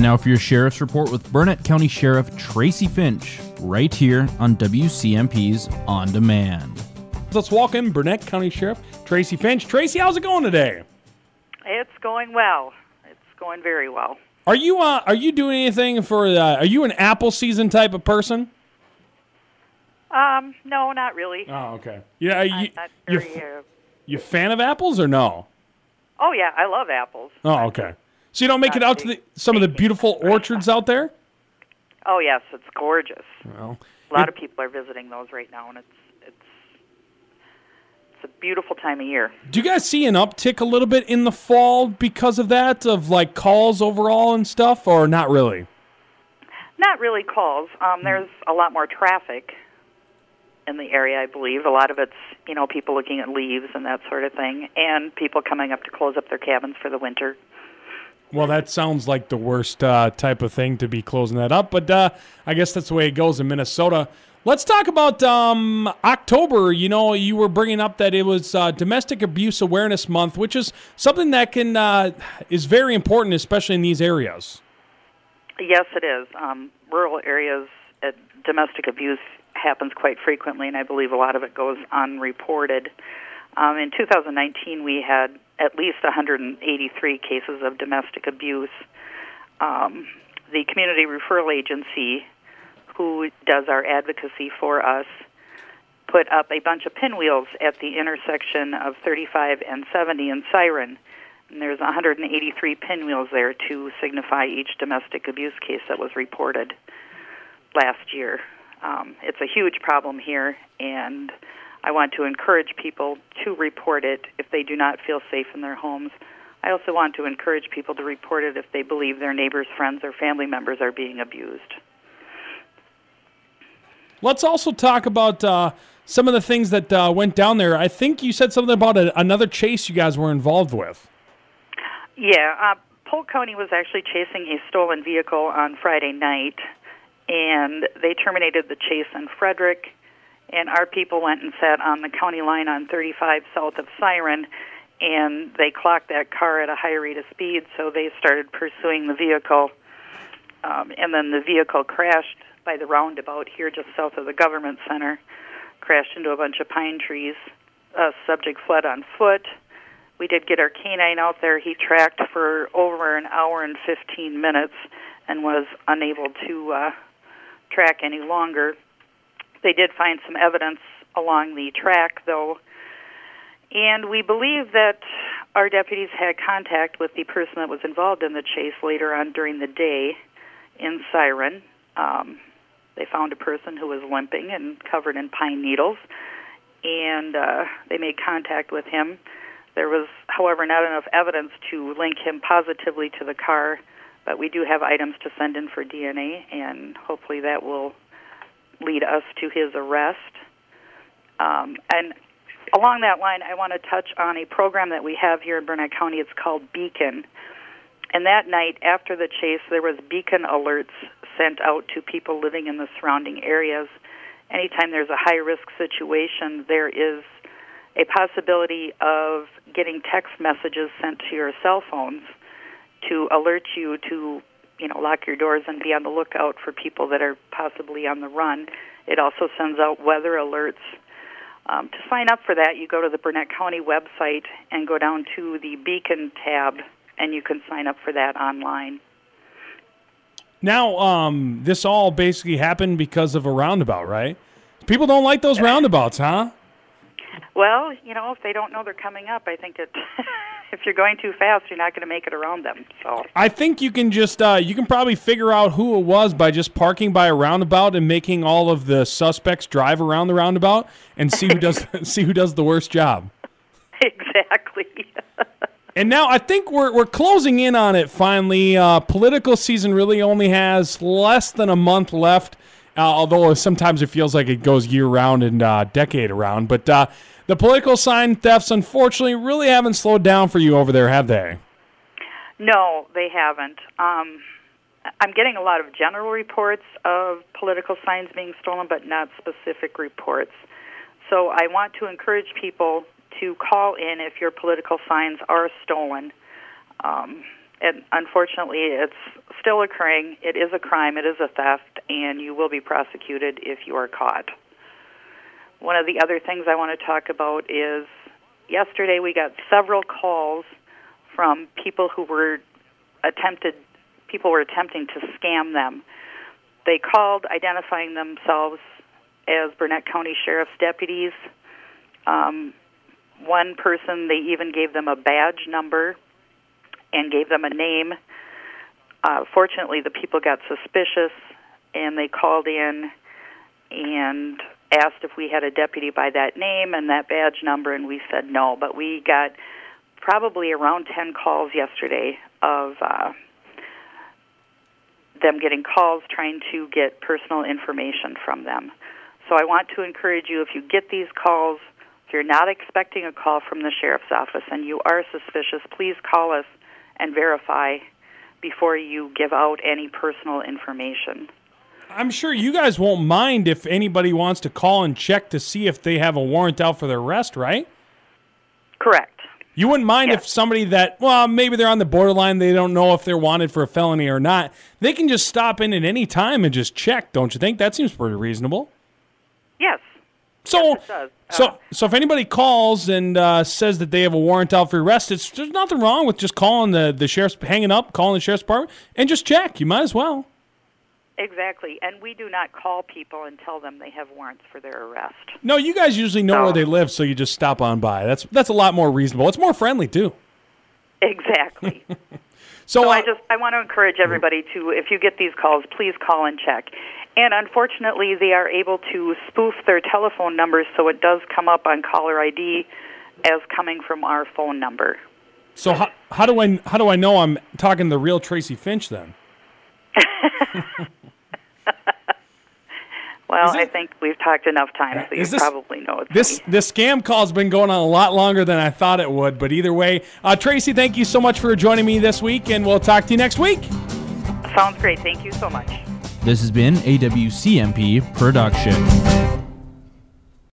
And now for your Sheriff's Report with Burnett County Sheriff Tracy Finch, right here on WCMP's On Demand. Let's welcome Burnett County Sheriff Tracy Finch. Tracy, how's it going today? It's going well. It's going very well. Are you uh, are you doing anything for? Uh, are you an apple season type of person? Um, no, not really. Oh, okay. Yeah, you I'm you very, uh, you fan of apples or no? oh yeah, I love apples. Oh, okay. So you don't make it out to the, some of the beautiful orchards out there? Oh yes, it's gorgeous. Well, A lot it- of people are visiting those right now, and it's it's it's a beautiful time of year. do you guys see an uptick a little bit in the fall because of that, of like calls overall and stuff, or not really? Not really calls. Um, there's a lot more traffic in the area, I believe. A lot of it's you know people looking at leaves and that sort of thing, and people coming up to close up their cabins for the winter. Well, that sounds like the worst uh, type of thing to be closing that up, but uh, I guess that's the way it goes in Minnesota. Let's talk about um, October. You know, you were bringing up that it was uh, Domestic Abuse Awareness Month, which is something that can uh, is very important, especially in these areas. Yes, it is. Um, rural areas, uh, domestic abuse happens quite frequently, and I believe a lot of it goes unreported. Um, in 2019, we had at least 183 cases of domestic abuse. Um, the Community Referral Agency, who does our advocacy for us, put up a bunch of pinwheels at the intersection of 35 and 70 in Siren. And there's 183 pinwheels there to signify each domestic abuse case that was reported last year. Um, it's a huge problem here, and I want to encourage people to report it if they do not feel safe in their homes. I also want to encourage people to report it if they believe their neighbors, friends, or family members are being abused. Let's also talk about uh, some of the things that uh, went down there. I think you said something about a, another chase you guys were involved with. Yeah, uh, Polk County was actually chasing a stolen vehicle on Friday night, and they terminated the chase in Frederic. And our people went and sat on the county line on 35 south of Siren, and they clocked that car at a high rate of speed, so they started pursuing the vehicle. Um, and then the vehicle crashed by the roundabout here just south of the government center, crashed into a bunch of pine trees. Uh, subject fled on foot. We did get our canine out there. He tracked for over an hour and 15 minutes and was unable to uh, track any longer. They did find some evidence along the track, though, and we believe that our deputies had contact with the person that was involved in the chase later on during the day in Siren. Um, they found a person who was limping and covered in pine needles, and uh, they made contact with him. There was, however, not enough evidence to link him positively to the car, but we do have items to send in for DNA, and hopefully that will lead us to his arrest. Um, and along that line, I want to touch on a program that we have here in Burnett County. It's called Beacon. And that night, after the chase, there was beacon alerts sent out to people living in the surrounding areas. Anytime there's a high risk situation, there is a possibility of getting text messages sent to your cell phones to alert you to, you know, lock your doors and be on the lookout for people that are possibly on the run. It also sends out weather alerts. Um, to sign up for that, you go to the Burnett County website and go down to the Beacon tab, and you can sign up for that online. Now, um, this all basically happened because of a roundabout, right? People don't like those roundabouts, huh? Well, you know, if they don't know they're coming up, I think it. if you're going too fast, you're not going to make it around them. So I think you can just uh, you can probably figure out who it was by just parking by a roundabout and making all of the suspects drive around the roundabout and see who does see who does the worst job. exactly. And now I think we're we're closing in on it finally. Uh, political season really only has less than a month left, uh, although sometimes it feels like it goes year round and uh, decade around. But uh, the political sign thefts, unfortunately, really haven't slowed down for you over there, have they? no, they haven't. Um, I'm getting a lot of general reports of political signs being stolen, but not specific reports. So I want to encourage people to call in if your political signs are stolen. Um, And unfortunately, it's still occurring. It is a crime, it is a theft, and you will be prosecuted if you are caught. One of the other things I want to talk about is yesterday we got several calls from people who were attempted people were attempting to scam them. They called identifying themselves as Burnett County Sheriff's deputies. Um, one person, they even gave them a badge number and gave them a name. Uh, fortunately, the people got suspicious and they called in and asked if we had a deputy by that name and that badge number, and we said no. But we got probably around 10 calls yesterday of uh, them getting calls trying to get personal information from them. So I want to encourage you if you get these calls, if you're not expecting a call from the sheriff's office and you are suspicious, please call us and verify before you give out any personal information. I'm sure you guys won't mind if anybody wants to call and check to see if they have a warrant out for their arrest, right? Correct. You wouldn't mind Yes. if somebody that, well, maybe they're on the borderline, they don't know if they're wanted for a felony or not. They can just stop in at any time and just check, don't you think? That seems pretty reasonable. Yes. So, Yes, it does. so, Uh, so if anybody calls and uh, says that they have a warrant out for arrest, it's, there's nothing wrong with just calling the the sheriff's, hanging up, calling the sheriff's department, and just check. You might as well. Exactly. And we do not call people and tell them they have warrants for their arrest. No, you guys usually know No. where they live, so you just stop on by. That's that's a lot more reasonable. It's more friendly too. Exactly. So, So uh, I just I want to encourage everybody to if you get these calls, please call and check. And unfortunately, they are able to spoof their telephone numbers so it does come up on caller ID as coming from our phone number. so how, how do I how do I know I'm talking to the real Tracy Finch then? Well, Is I think we've talked enough times, so you this- probably know it's This me. this scam call's been going on a lot longer than I thought it would, but either way, uh, Tracy, thank you so much for joining me this week, and we'll talk to you next week. Sounds great. Thank you so much. This has been a WCMP production.